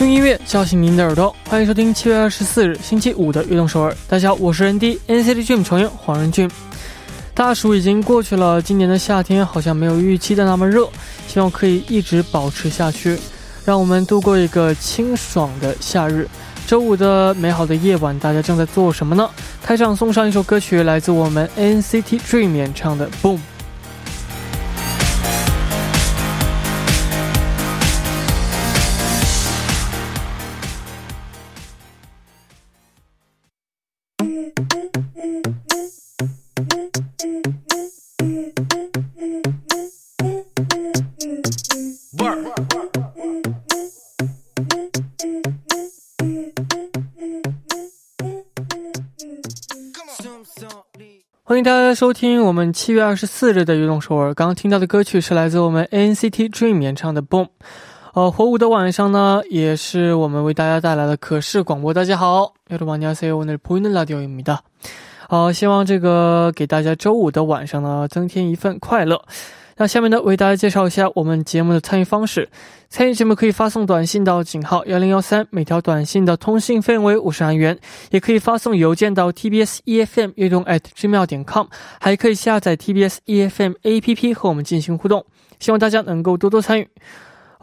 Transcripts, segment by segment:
用音乐叫醒您的耳朵，欢迎收听七月二十四日星期五的悦动首尔。大家好，我是 ND NCT Dream 成员黄仁俊。大暑已经过去了，今年的夏天好像没有预期的那么热，希望可以一直保持下去，让我们度过一个清爽的夏日。周五的美好的夜晚，大家正在做什么呢？开场送上一首歌曲，来自我们 NCT Dream 演唱的《Boom》。欢迎大家收听我们七月二十四日的运动首尔。刚刚听到的歌曲是来自我们 NCT Dream 演唱的《Boom》。呃，火舞的晚上呢，也是我们为大家带来的可视广播。大家好，여러분안녕하세요오늘보이는라디오입니 다。 好，希望这个给大家周五的晚上呢增添一份快乐。 那下面呢，为大家介绍一下我们节目的参与方式。参与节目可以发送短信到井号幺零幺三，每条短信的通信费用为五十韩元；也可以发送邮件到 tbs efm 悦动 at gmail 点 com，还可以下载 tbs efm app 和我们进行互动。希望大家能够多多参与。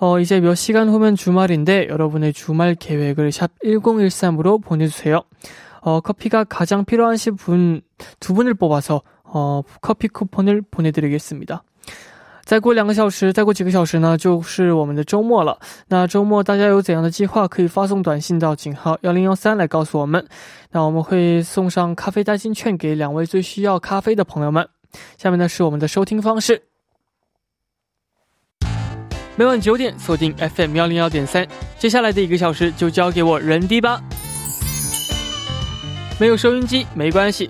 어이제몇시간후면주말인데여러분의주말계획을 샵1013으로보내주세요어커피가가장필요하신분두분을뽑아서어커피쿠폰을보내드리겠습니다 再过两个小时，再过几个小时呢，就是我们的周末了。那周末大家有怎样的计划？可以发送短信到井号幺零幺三来告诉我们。那我们会送上咖啡代金券给两位最需要咖啡的朋友们。下面呢是我们的收听方式，每晚九点锁定 FM 幺零幺点三。接下来的一个小时就交给我人迪吧。没有收音机没关系。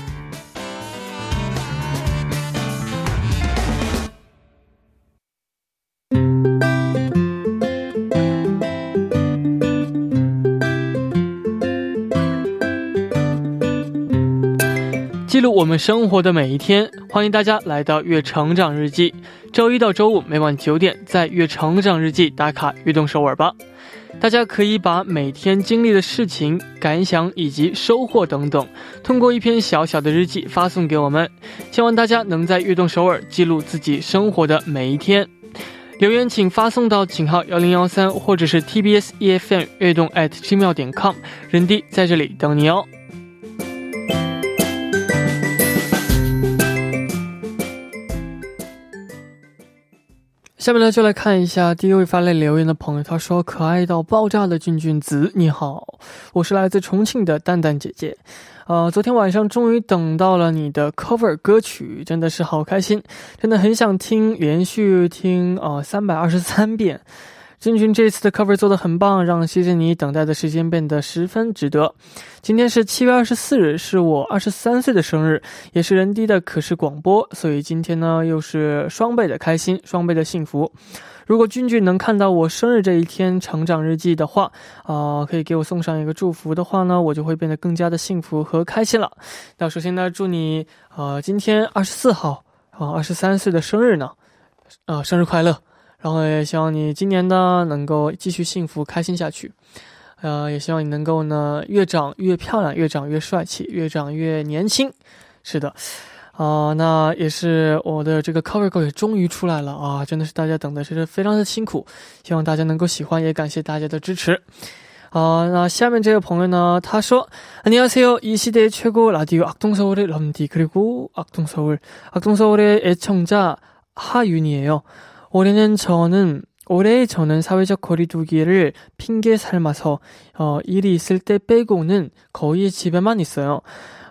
我们生活的每一天，欢迎大家来到《月成长日记》。周一到周五每晚九点，在《月成长日记》打卡悦动首尔吧。大家可以把每天经历的事情、感想以及收获等等，通过一篇小小的日记发送给我们。希望大家能在悦动首尔记录自己生活的每一天。留言请发送到井号幺零幺三，或者是 TBS EFM 悦动 at gmail 点 com，人弟在这里等你哦。下面呢，就来看一下第一位发来留言的朋友。他说：“可爱到爆炸的俊俊子，你好，我是来自重庆的蛋蛋姐姐。呃，昨天晚上终于等到了你的 cover 歌曲，真的是好开心，真的很想听，连续听啊三百二十三遍。”君君这次的 cover 做的很棒，让谢谢你等待的时间变得十分值得。今天是七月二十四日，是我二十三岁的生日，也是人低的可视广播，所以今天呢又是双倍的开心，双倍的幸福。如果君君能看到我生日这一天成长日记的话，啊，可以给我送上一个祝福的话呢，我就会变得更加的幸福和开心了。那首先呢，祝你呃今天二十四号啊二十三岁的生日呢，啊生日快乐。然后也希望你今年呢能够继续幸福开心下去，呃，也希望你能够呢越长越漂亮，越长越帅气，越长越年轻。是的，啊，那也是我的这个 cover 歌也终于出来了啊！真的是大家等的是非常的辛苦，希望大家能够喜欢，也感谢大家的支持。啊，那下面这位朋友呢，他说：“안녕하세요이시대최고라디오악동서울의럼디그리고악동서울악동서울의애청자하윤이에요 올해는 저는 올해 저는 사회적 거리두기를 핑계 삼아서 어, 일이 있을 때 빼고는 거의 집에만 있어요.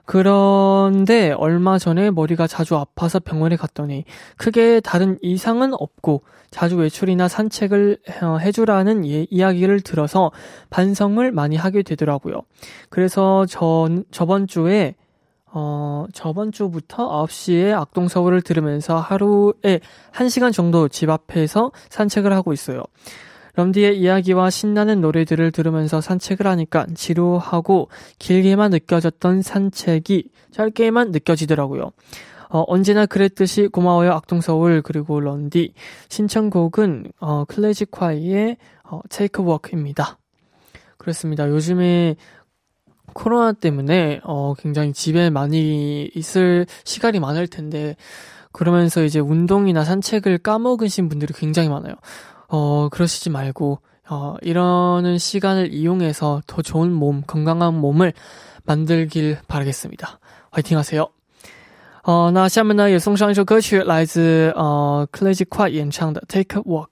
그런데 얼마 전에 머리가 자주 아파서 병원에 갔더니 크게 다른 이상은 없고 자주 외출이나 산책을 해주라는 예, 이야기를 들어서 반성을 많이 하게 되더라고요. 그래서 전 저번 주에 어, 저번 주부터 9시에 악동 서울을 들으면서 하루에 1시간 정도 집 앞에서 산책을 하고 있어요. 럼디의 이야기와 신나는 노래들을 들으면서 산책을 하니까 지루하고 길게만 느껴졌던 산책이 짧게만 느껴지더라고요. 어, 언제나 그랬듯이 고마워요 악동서울 그리고 런디 신청곡은 어, 클래식화이의 어, Take a Walk입니다. 그렇습니다. 요즘에 코로나 때문에 어, 굉장히 집에 많이 있을 시간이 많을 텐데 그러면서 이제 운동이나 산책을 까먹으신 분들이 굉장히 많아요. 어, 그러시지 말고 어, 이러는 시간을 이용해서 더 좋은 몸, 건강한 몸을 만들길 바라겠습니다. 화이팅 하세요. 哦，那下面呢也送上一首歌曲，来自呃 Crazy 快演唱的《Take a Walk》。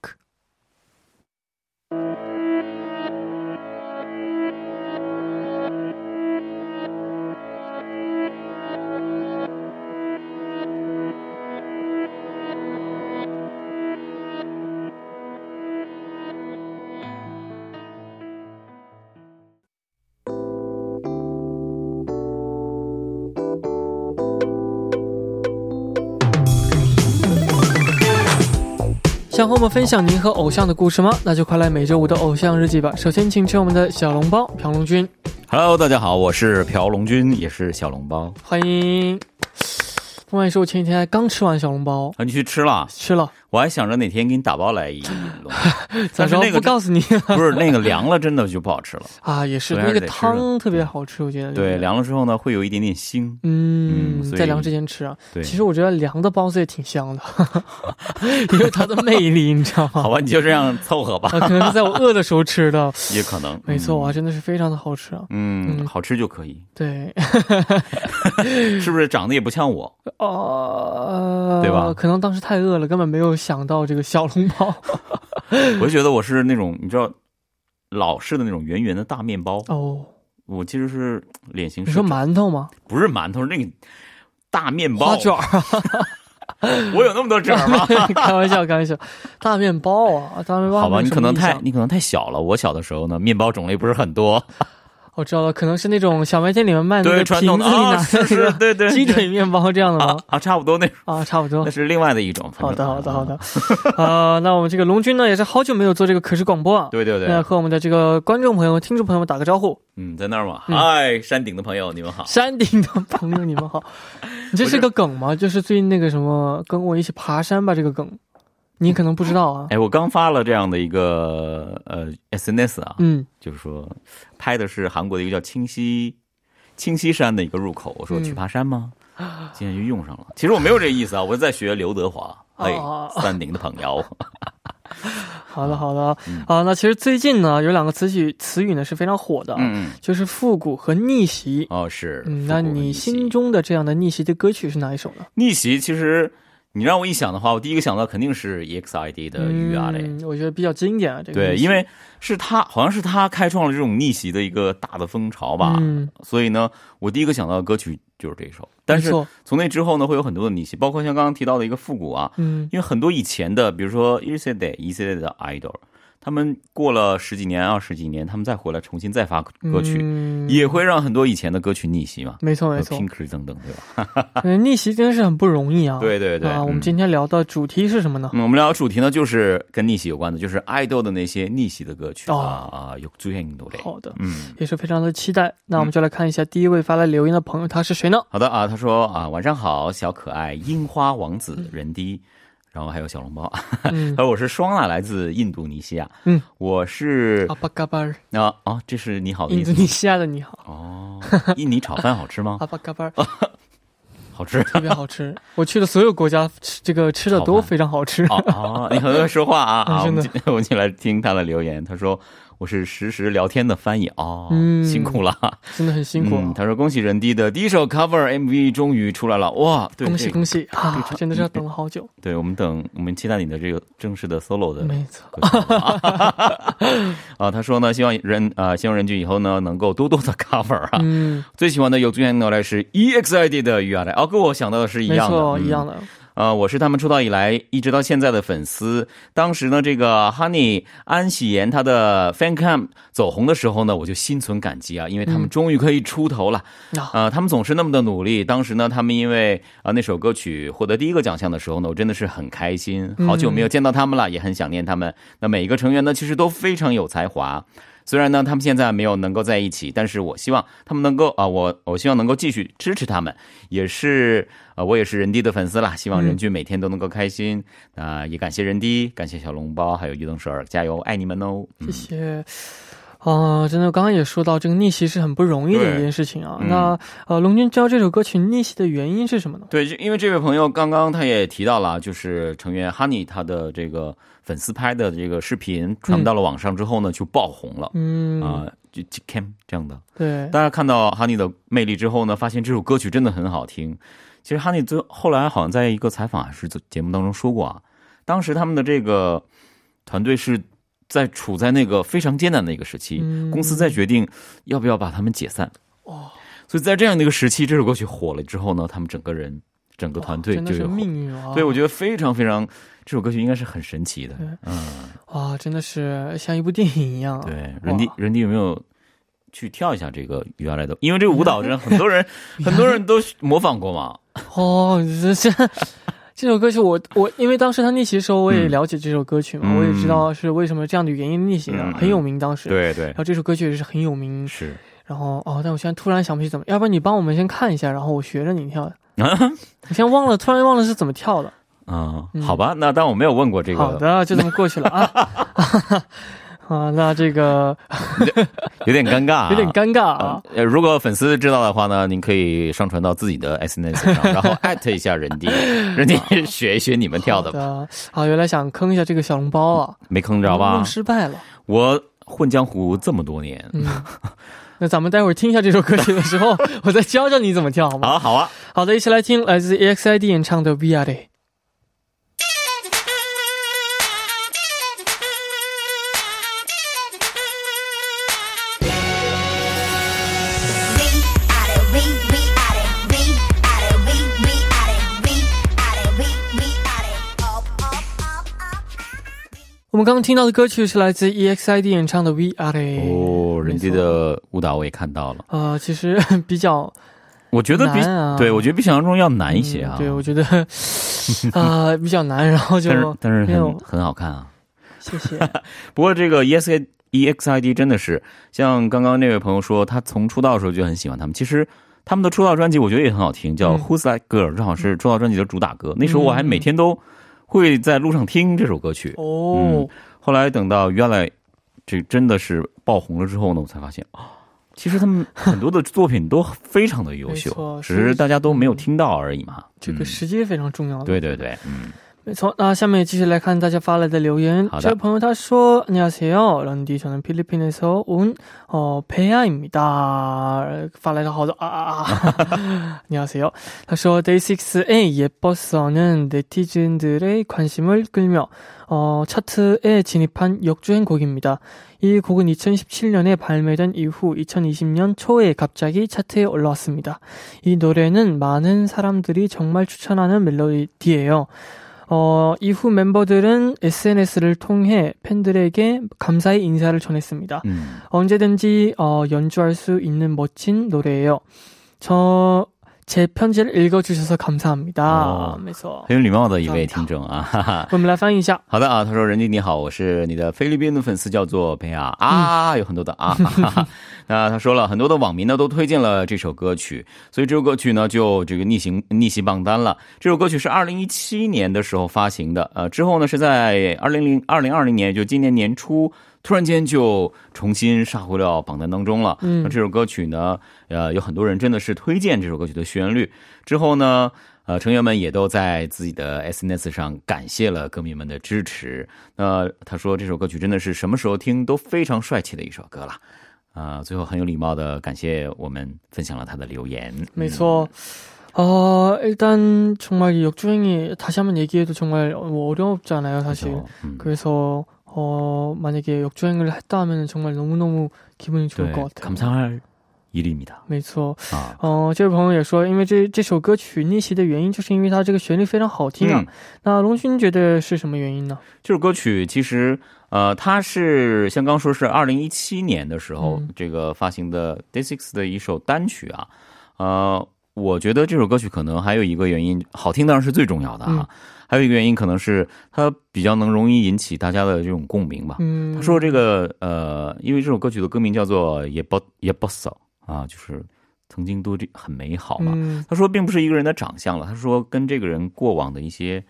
我们分享您和偶像的故事吗？那就快来每周五的偶像日记吧。首先，请吃我们的小笼包，朴龙君。Hello，大家好，我是朴龙君，也是小笼包。欢迎。不瞒你说，我前几天刚吃完小笼包。啊，你去吃了？吃了。我还想着哪天给你打包来一笼，但是那个不告诉你，不是那个凉了，真的就不好吃了啊。也是那个汤特别好吃，我觉得对凉了之后呢，会有一点点腥。嗯，在凉之前吃啊。对，其实我觉得凉的包子也挺香的，因为它的魅力，你知道吗？好吧，你就这样凑合吧。可能是在我饿的时候吃的，也可能。没错啊，真的是非常的好吃啊。嗯，好吃就可以。对，是不是长得也不像我？哦，对吧？可能当时太饿了，根本没有想到这个小。小笼包，我就觉得我是那种你知道老式的那种圆圆的大面包哦。我其实是脸型，你说馒头吗？不是馒头，是那个大面包花卷 我有那么多卷吗？开玩笑，开玩笑，大面包啊，大面包。好吧，你可能太你可能太小了。我小的时候呢，面包种类不是很多。我知道了，可能是那种小卖店里面卖的那个瓶子里拿的对对 鸡腿面包这样的吗？啊，差不多那种啊，差不多。那是另外的一种。好的，好的，好的。啊，那我们这个龙军呢，也是好久没有做这个可视广播啊。对对对。那和我们的这个观众朋友、听众朋友们打个招呼。嗯，在那儿吗？嗨，山顶的朋友，你们好。山顶的朋友，你们好。你这是个梗吗？就是最近那个什么，跟我一起爬山吧，这个梗。你可能不知道啊，哎，我刚发了这样的一个呃 SNS 啊，嗯，就是说拍的是韩国的一个叫清溪清溪山的一个入口，我说去爬山吗？今天就用上了。其实我没有这意思啊，我在学刘德华，哎，三顶的朋友。好的，好的，啊，那其实最近呢，有两个词语词语呢是非常火的，嗯，就是复古和逆袭。哦，是，嗯，那你心中的这样的逆袭的歌曲是哪一首呢？逆袭其实。你让我一想的话，我第一个想到肯定是 EXID 的《雨啊嘞》，我觉得比较经典啊。这个对，因为是他，好像是他开创了这种逆袭的一个大的风潮吧。嗯，所以呢，我第一个想到的歌曲就是这首。但是从那之后呢，会有很多的逆袭，包括像刚刚提到的一个复古啊。嗯，因为很多以前的，比如说 EXID、EXID 的 idol。他们过了十几年、二十几年，他们再回来重新再发歌曲，也会让很多以前的歌曲逆袭嘛？没错，没错，Pink 等等，对吧？逆袭真是很不容易啊！对对对，啊，我们今天聊的主题是什么呢？我们聊的主题呢，就是跟逆袭有关的，就是爱豆的那些逆袭的歌曲啊啊，有最新的好的，嗯，也是非常的期待。那我们就来看一下第一位发来留言的朋友，他是谁呢？好的啊，他说啊，晚上好，小可爱樱花王子人低。然后还有小笼包，他说我是双啊，来自印度尼西亚。嗯，我是阿巴嘎巴尔啊啊，这是你好，印度尼西亚的你好。哦，印尼炒饭好吃吗？阿巴嘎巴尔，好吃，特别好吃。我去的所有国家，这个吃的都非常好吃。啊，你很会说话啊啊！我们我们进来听他的留言，他说。我是实时聊天的翻译哦，嗯辛苦了，真的很辛苦。他说：“恭喜人弟的第一首 cover MV 终于出来了，哇！恭喜恭喜啊！真的是要等了好久。对我们等，我们期待你的这个正式的 solo 的，没错。啊，他说呢，希望人啊，希望人君以后呢能够多多的 cover 啊。嗯，最喜欢的有最喜欢的来是 EXID 的雨啊来，哦，跟我想到的是一样的，一样的。呃，我是他们出道以来一直到现在的粉丝。当时呢，这个 Honey 安喜妍她的 Fan Cam 走红的时候呢，我就心存感激啊，因为他们终于可以出头了。啊，他们总是那么的努力。当时呢，他们因为啊那首歌曲获得第一个奖项的时候呢，我真的是很开心。好久没有见到他们了，也很想念他们。那每一个成员呢，其实都非常有才华。虽然呢，他们现在没有能够在一起，但是我希望他们能够啊，我我希望能够继续支持他们，也是啊，我也是人弟的粉丝啦，希望人均每天都能够开心啊，也感谢人弟，感谢小笼包，还有玉灯蛇，加油，爱你们哦！谢谢。啊，真的，刚刚也说到这个逆袭是很不容易的一件事情啊。那呃，龙君知道这首歌曲逆袭的原因是什么呢？对，因为这位朋友刚刚他也提到了，就是成员 Honey 他的这个。粉丝拍的这个视频传到了网上之后呢，就爆红了。嗯啊，就 Cam 这样的。对，大家看到 Honey 的魅力之后呢，发现这首歌曲真的很好听。其实 Honey 最后来好像在一个采访还是节目当中说过啊，当时他们的这个团队是在处在那个非常艰难的一个时期，公司在决定要不要把他们解散。哦，所以在这样的一个时期，这首歌曲火了之后呢，他们整个人。整个团队就有命运啊！对，我觉得非常非常，这首歌曲应该是很神奇的。嗯，哇，真的是像一部电影一样。对，人弟，人弟有没有去跳一下这个原来的？因为这个舞蹈真的很多人 很多人都模仿过嘛。哦，这这这首歌曲，我我因为当时他逆袭的时候，我也了解这首歌曲嘛，我也知道是为什么这样的原因逆袭的，很有名。当时对对，然后这首歌曲也是很有名。是，然后哦，但我现在突然想不起怎么，要不然你帮我们先看一下，然后我学着你跳的。啊！我先忘了，突然忘了是怎么跳的。啊，好吧，那当我没有问过这个。好的，就这么过去了啊。啊，那这个有点尴尬，有点尴尬啊。呃，如果粉丝知道的话呢，您可以上传到自己的 SNS 上，然后艾特一下人家，人家学一学你们跳的。吧。啊，原来想坑一下这个小笼包啊，没坑着吧？弄失败了。我混江湖这么多年。那咱们待会儿听一下这首歌曲的时候，我再教教你怎么跳，好吗？好，好啊。好的，一起来听来自 EXID 演唱的《We Are》。我们刚刚听到的歌曲是来自 EXID 演唱的 We Are。哦，人家的舞蹈我也看到了。啊，其实 比较，我觉得比对我觉得比想象中要难一些啊。对，我觉得啊 比较难，然后就但是很很好看啊。谢谢。不过这个 EXID EXID 真的是像刚刚那位朋友说，他从出道的时候就很喜欢他们。其实他们的出道专辑我觉得也很好听，叫 Who's That Girl，正好是出道专辑的主打歌。那时候我还每天都。会在路上听这首歌曲哦。后来等到原来这真的是爆红了之后呢，我才发现啊，其实他们很多的作品都非常的优秀，只是大家都没有听到而已嘛。这个时机非常重要。对对对，嗯。 没错，那下面继续来看大家发来的留言。这位朋友他说：“안녕하세요，런디저는필리핀에서온어페아입니다发来的好多啊啊啊！안녕하세요他说데이식스의예뻐서는네티즌들의관심을끌며어차트에진입한역주행곡입니다이곡은2017년에 발매된 이후 2020년 초에 갑자기 차트에 올라왔습니다. 이 노래는 많은 사람들이 정말 추천하는 멜로디예요. 어, 이후 멤버들은 SNS를 통해 팬들에게 감사의 인사를 전했습니다. 음. 언제든지 어, 연주할 수 있는 멋진 노래예요. 저 제 편지를 읽어주셔서 감사합니다. 没错，很有礼貌的一位听众啊。我们来翻译一下。 好的啊，他说：“人弟你好，我是你的菲律宾的粉丝，叫做贝亚啊，有很多的啊。那他说了很多的网民呢都推荐了这首歌曲，所以这首歌曲呢就这个逆行逆袭榜单了。这首歌曲是二零一七年的时候发行的，呃，之后呢是在二零零二零二零年，就今年年初， 突然间就重新杀回了榜单当中了。嗯，那这首歌曲呢，呃，有很多人真的是推荐这首歌曲的旋律。之后呢，呃，成员们也都在自己的 SNS 上感谢了歌迷们的支持。那他说这首歌曲真的是什么时候听都非常帅气的一首歌了。啊，最后很有礼貌的感谢我们分享了他的留言。没错，어일단정말이역주행이다시한번얘기해도정말어렵잖아요사실그래서 어만약에역주행을했다하면정말너무너무기분이좋을것같아요감사할 伊利米达，没错啊。哦，这位朋友也说，因为这这首歌曲逆袭的原因，就是因为它这个旋律非常好听啊。那龙勋觉得是什么原因呢？这首歌曲其实，呃，它是像刚说是二零一七年的时候这个发行的 Day Six 的一首单曲啊。呃，我觉得这首歌曲可能还有一个原因，好听当然是最重要的啊。 还有一个原因可能是它比较能容易引起大家的这种共鸣吧。嗯，他说这个呃，因为这首歌曲的歌名叫做也不也不少。啊，就是曾经都这很美好嘛。他说，并不是一个人的长相了，他说跟这个人过往的一些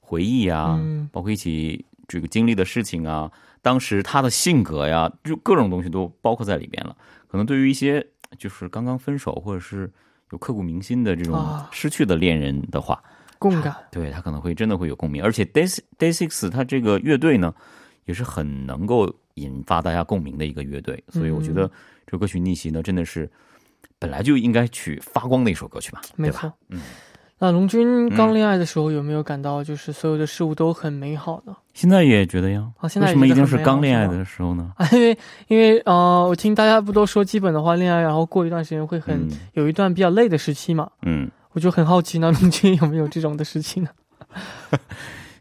回忆啊，包括一起这个经历的事情啊，当时他的性格呀，就各种东西都包括在里面了。可能对于一些就是刚刚分手或者是有刻骨铭心的这种失去的恋人的话，共感，对他可能会真的会有共鸣。而且 Day Day Six 他这个乐队呢，也是很能够引发大家共鸣的一个乐队，所以我觉得。这歌曲逆袭呢，真的是本来就应该去发光的一首歌曲吧？没错，嗯。那龙君刚恋爱的时候有没有感到就是所有的事物都很美好呢？现在也觉得呀。啊，现在为什么一定是刚恋爱的时候呢？啊，因为因为呃，我听大家不都说基本的话，恋爱然后过一段时间会很有一段比较累的时期嘛。嗯。我就很好奇呢，明君有没有这种的事情呢？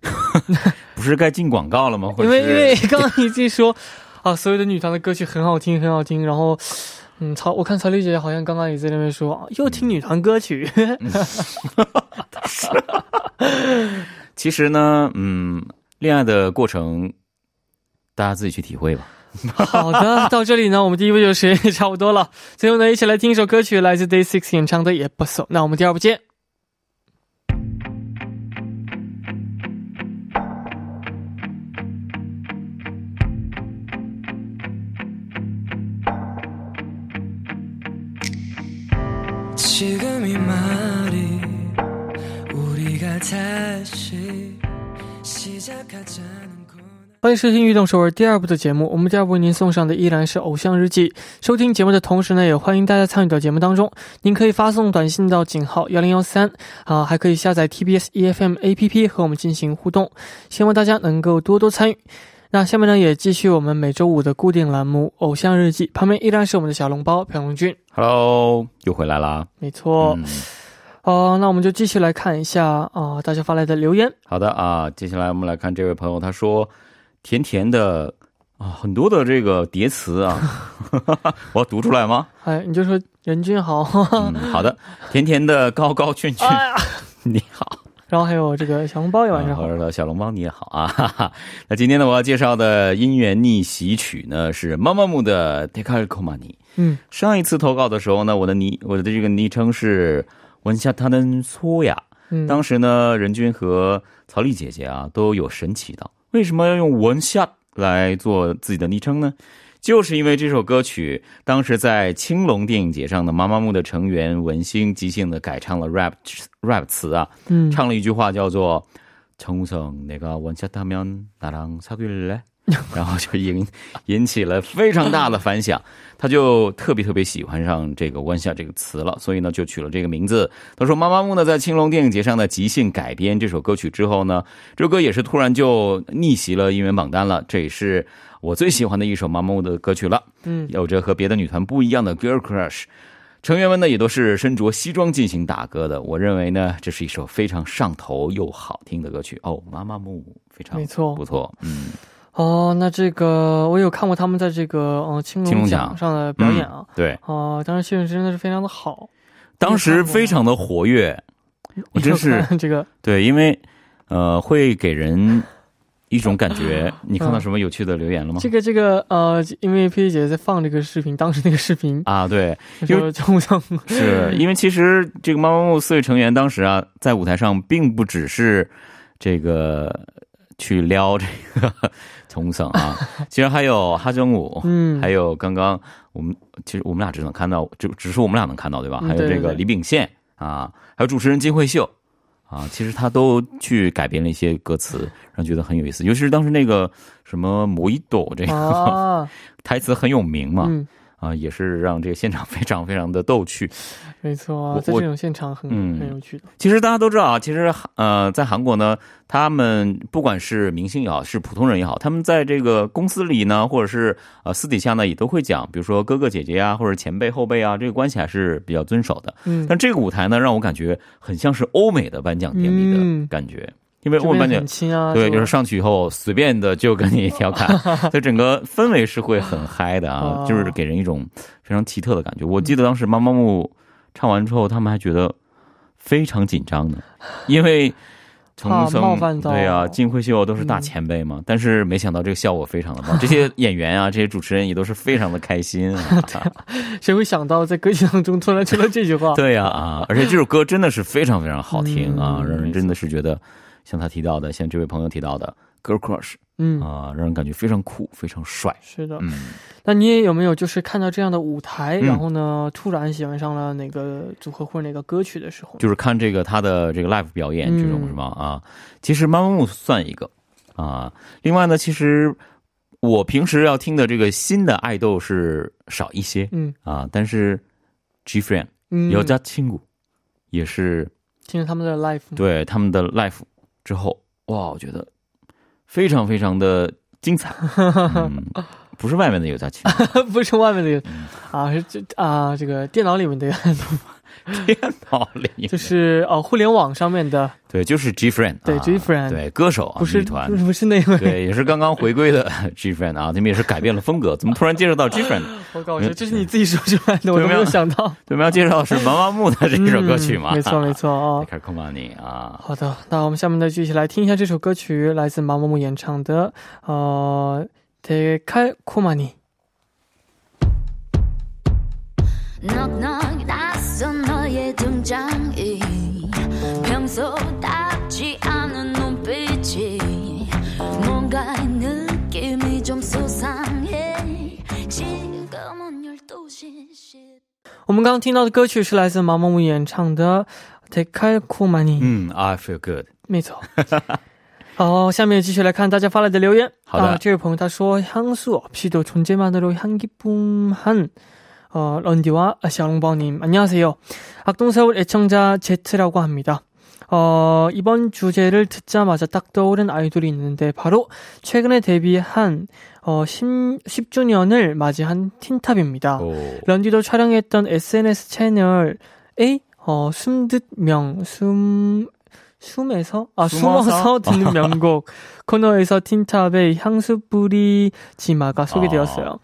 不是该进广告了吗？因为因为刚刚你自己说。啊，所有的女团的歌曲很好听，很好听。然后，嗯，曹，我看曹丽姐好像刚刚也在那边说，又听女团歌曲。其实呢，嗯，恋爱的过程，大家自己去体会吧。好的，到这里呢，我们第一步就时间也差不多了。最后呢，一起来听一首歌曲，来自 Day Six 演唱的《也不错》。那我们第二部见。欢迎收听《运动首尔》第二部的节目。我们第二部为您送上的依然是《偶像日记》。收听节目的同时呢，也欢迎大家参与到节目当中。您可以发送短信到井号幺零幺三啊，还可以下载 TBS EFM APP 和我们进行互动。希望大家能够多多参与。那下面呢，也继续我们每周五的固定栏目《偶像日记》，旁边依然是我们的小笼包朴龙俊。Hello，又回来啦。没错。哦，那我们就继续来看一下啊，大家发来的留言。好的啊，接下来我们来看这位朋友，他说：“甜甜的啊，很多的这个叠词啊，我要读出来吗？”哎，你就说任君好。好的，甜甜的高高俊俊，你好。然后还有这个小笼包也晚上好，的小笼包你也好啊！哈哈。那今天呢，我要介绍的音乐逆袭曲呢是妈妈木的《Take a c o m a n i 嗯，上一次投稿的时候呢，我的昵我的这个昵称是文夏他的搓呀。嗯，当时呢，任君和曹丽姐姐啊都有神奇到，为什么要用文夏来做自己的昵称呢？就是因为这首歌曲当时在青龙电影节上的妈妈木的成员文星即兴的改唱了 rap rap 词啊，嗯，唱了一句话叫做“청성내가원샷하면나랑사귈래”， 然后就引引起了非常大的反响，他就特别特别喜欢上这个 “one shot” 这个词了，所以呢就取了这个名字。他说妈妈木呢在青龙电影节上的即兴改编这首歌曲之后呢，这首歌也是突然就逆袭了音乐榜单了，这也是。我最喜欢的一首妈妈木的歌曲了，嗯，有着和别的女团不一样的 girl crush，成员们呢也都是身着西装进行打歌的。我认为呢，这是一首非常上头又好听的歌曲哦。妈妈木非常没错，不错，嗯。哦，那这个我有看过他们在这个嗯青龙奖上的表演啊，对，哦，当时气氛真的是非常的好，当时非常的活跃，我真是 这个对，因为呃会给人。一种感觉，你看到什么有趣的留言了吗？这个这个呃，因为佩姐在放这个视频，当时那个视频啊，对，就冲上是因为其实这个妈妈木四位成员当时啊，在舞台上并不只是这个去撩这个冲绳啊，其实还有哈正武，嗯，还有刚刚我们其实我们俩只能看到，就只是我们俩能看到对吧？还有这个李秉宪啊，还有主持人金惠秀。啊，其实他都去改编了一些歌词，让觉得很有意思。尤其是当时那个什么“摩伊朵”这个 台词很有名嘛，啊，也是让这个现场 非常非常的逗趣。没错，在这种现场很很有趣的。其实大家都知道啊，其实呃，在韩国呢，他们不管是明星也好，是普通人也好，他们在这个公司里呢，或者是呃私底下呢，也都会讲，比如说哥哥姐姐啊，或者前辈后辈啊，这个关系还是比较遵守的。嗯，但这个舞台呢，让我感觉很像是欧美的颁奖典礼的感觉。因为我感觉，对，就是上去以后随便的就跟你调侃，所以整个氛围是会很嗨的啊，就是给人一种非常奇特的感觉。我记得当时妈妈木唱完之后，他们还觉得非常紧张呢，因为从冒犯到对啊，金辉秀都是大前辈嘛，但是没想到这个效果非常的棒，这些演员啊，这些主持人也都是非常的开心。谁会想到在歌曲当中突然出了这句话？对呀啊，而且这首歌真的是非常非常好听啊，让人真的是觉得。像他提到的，像这位朋友提到的，Girl Crush，嗯啊，让人感觉非常酷，非常帅。是的，嗯，那你也有没有就是看到这样的舞台，然后呢，突然喜欢上了哪个组合或者哪个歌曲的时候？就是看这个他的这个 live 表演这种是吗？啊，其实妈妈木算一个啊。另外呢，其实我平时要听的这个新的爱豆是少一些，嗯啊，但是 G Friend 有加亲骨也是听着他们的 life，对他们的 live。之后，哇，我觉得非常非常的精彩。不是外面的有家亲，不是外面的有，啊，是这啊，这个电脑里面的。电脑里就是哦，互联网上面的，对，就是 G Friend，对 G Friend，对，歌手啊，不是团，不是那位，对，也是刚刚回归的 G Friend 啊，他们也是改变了风格，怎么突然介绍到 G Friend？我搞笑，这是你自己说出来的，我没有想到。对，我们要介绍的是毛毛木的这首歌曲嘛？没错，没错哦。开始 Come on 你啊，好的，那我们下面再继续来听一下这首歌曲，来自毛毛木演唱的呃，대칼코마 니。 我们刚刚听到的歌曲是来自毛毛木演唱的《Take Care Cool Money》。嗯，I feel good。没错。好，下面继续来看大家发来的留言。好的，这位朋友他说：“향수없이도존재만으로향기품한 어, 런디와 샤롱바오님, 안녕하세요. 악동서울 애청자 제트라고 합니다. 어, 이번 주제를 듣자마자 딱 떠오른 아이돌이 있는데, 바로 최근에 데뷔한, 어, 10, 10주년을 맞이한 틴탑입니다. 오. 런디도 촬영했던 SNS 채널에, 어, 숨듣명, 숨, 숨에서 아 숨어서, 숨어서 듣는 명곡 코너에서 틴탑의 향수 뿌리 지마가 소개되었어요. 아.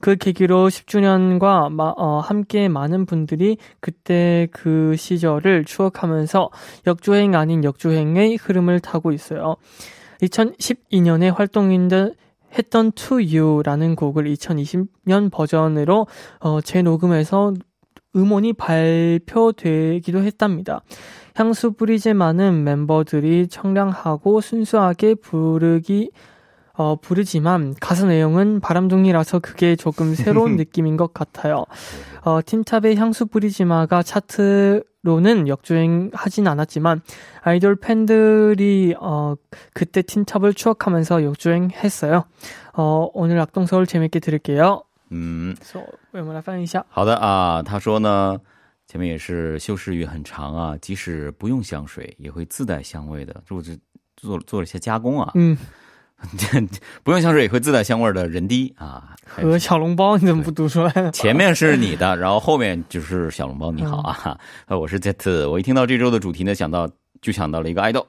그 계기로 10주년과 마, 어, 함께 많은 분들이 그때 그 시절을 추억하면서 역주행 아닌 역주행의 흐름을 타고 있어요. 2012년에 활동인데 했던 To You라는 곡을 2020년 버전으로 어, 재녹음해서 음원이 발표되기도 했답니다. 향수 뿌리지 많은 멤버들이 청량하고 순수하게 부르기 어, 부르지만 가사 내용은 바람둥이라서 그게 조금 새로운 느낌인 것 같아요. 어, 틴탑의 향수 뿌리지마가 차트로는 역주행하진 않았지만 아이돌 팬들이 어, 그때 틴탑을 추억하면서 역주행했어요. 어, 오늘 악동서울 재밌게 들을게요. 嗯，好的啊，他说呢， 前面也是修饰语很长啊，即使不用香水，也会自带香味的，这不是做做了一些加工啊。嗯。不用香水也会自带香味的人滴啊，和小笼包你怎么不读出来？前面是你的，然后后面就是小笼包。你好啊，我是 Z，我一听到这周的主题呢，想到就想到了一个爱豆，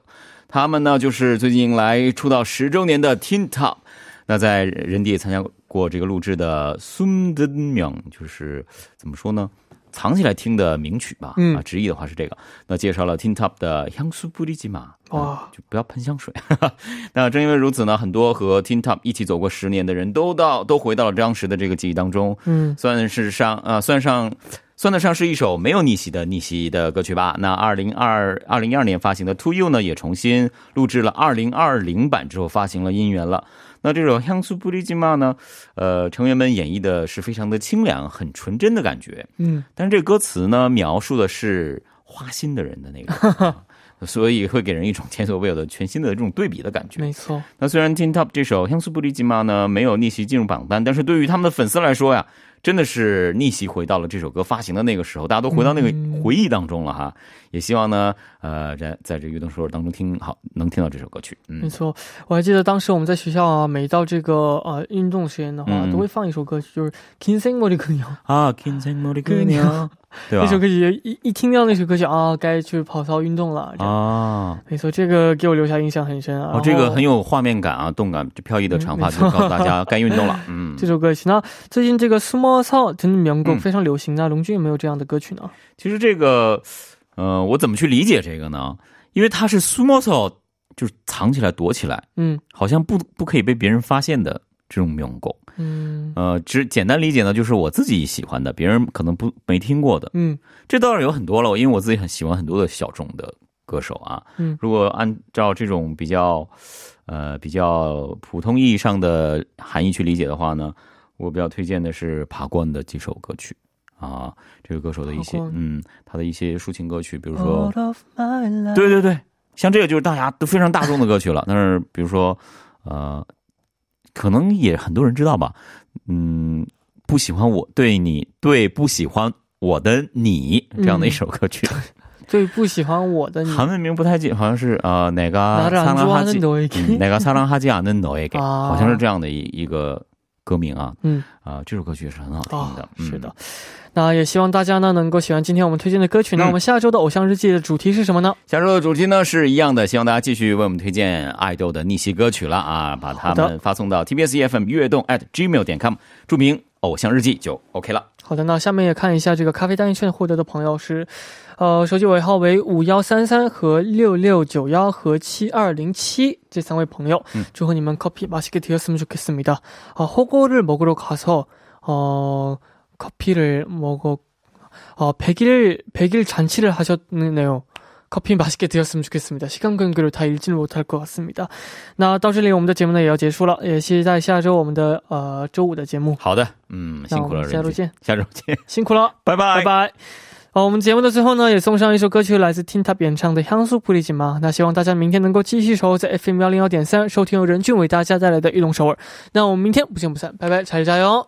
他们呢就是最近来出道十周年的 Teen Top。那在人地也参加过这个录制的《孙德明》，就是怎么说呢？藏起来听的名曲吧，啊，直译的话是这个。那介绍了 Teen Top 的《香酥布里吉玛》，哇，就不要喷香水。那正因为如此呢，很多和 Teen Top 一起走过十年的人都到都回到了当时的这个记忆当中。嗯，算是上啊，算上算得上是一首没有逆袭的逆袭的歌曲吧。那二零二二零一二年发行的《To You》呢，也重新录制了二零二零版之后发行了音源了。那这首《香苏布里吉玛》呢？呃，成员们演绎的是非常的清凉、很纯真的感觉。嗯，但是这个歌词呢，描述的是花心的人的那个。所以会给人一种前所未有的全新的这种对比的感觉。没错。那虽然 Tin Top 这首《香苏布里吉玛》呢没有逆袭进入榜单，但是对于他们的粉丝来说呀。真的是逆袭回到了这首歌发行的那个时候，大家都回到那个回忆当中了哈。也希望呢，呃，在在这运动时当中听好，能听到这首歌曲。没错，我还记得当时我们在学校啊，每到这个呃运动时间的话，都会放一首歌曲，就是《Kissing My Girl》啊，《Kissing My Girl》。对，那首歌曲一一听到那首歌曲啊，该去跑操运动了啊。没错，这个给我留下印象很深啊。这个很有画面感啊，动感飘逸的长发就告诉大家该运动了。嗯，这首歌曲。那最近这个苏沫。莫操真的名歌非常流行啊。龙俊有没有这样的歌曲呢？其实这个，呃，我怎么去理解这个呢？因为它是苏莫操，就是藏起来躲起来，嗯，好像不不可以被别人发现的。这种名歌，嗯，呃，只简单理解呢，就是我自己喜欢的，别人可能不没听过的，嗯，这倒是有很多了，因为我自己很喜欢很多的小众的歌手啊，嗯，如果按照这种比较，呃，比较普通意义上的含义去理解的话呢，我比较推荐的是爬关的几首歌曲啊，这个歌手的一些，嗯，他的一些抒情歌曲，比如说，对对对，像这个就是大家都非常大众的歌曲了，但是比如说，呃。可能也很多人知道吧，嗯，不喜欢我对你对不喜欢我的你这样的一首歌曲，对不喜欢我的 你，韩文名不太记，好像是呃哪个萨朗哈基哪个萨朗哈基亚嫩诺也给，好像是这样的一一个歌名啊，嗯啊这首歌曲也是很好听的，是的。那也希望大家呢能够喜欢今天我们推荐的歌曲。那我们下周的偶像日记的主题是什么呢？下周的主题呢是一样的，希望大家继续为我们推荐爱豆的逆袭歌曲了啊！把他们发送到 TBS EFM 悦动 at gmail 点 com，注明偶像日记就 OK 了。好的，那下面也看一下这个咖啡单券获得的朋友是，呃，手机尾号为五幺三三和六六九幺和七二零七这三位朋友，祝贺你们 copy 맛있게되었으면좋겠습니다啊，火锅를먹으러가서 어。 커피를 먹어 어 100일 100일 잔치를 하셨네요. 커피 맛있게 드셨으면 좋겠습니다. 시간 근거를 다 읽지는 못할 것 같습니다. 那到这里我们的节目呢也是在下周我们的呃周五的节目。好的，嗯，辛苦了，下周见，辛苦了，拜拜，拜拜。 好，我们节目的最后呢，也送上一首歌曲，来自 Tinta 演唱的《香酥普利吉玛》。那希望大家明天能够继续守候在 FM 幺零幺点三，收听由任俊为大家带来的《玉龙首尔》。那我们明天不见不散，拜拜，彩礼加油！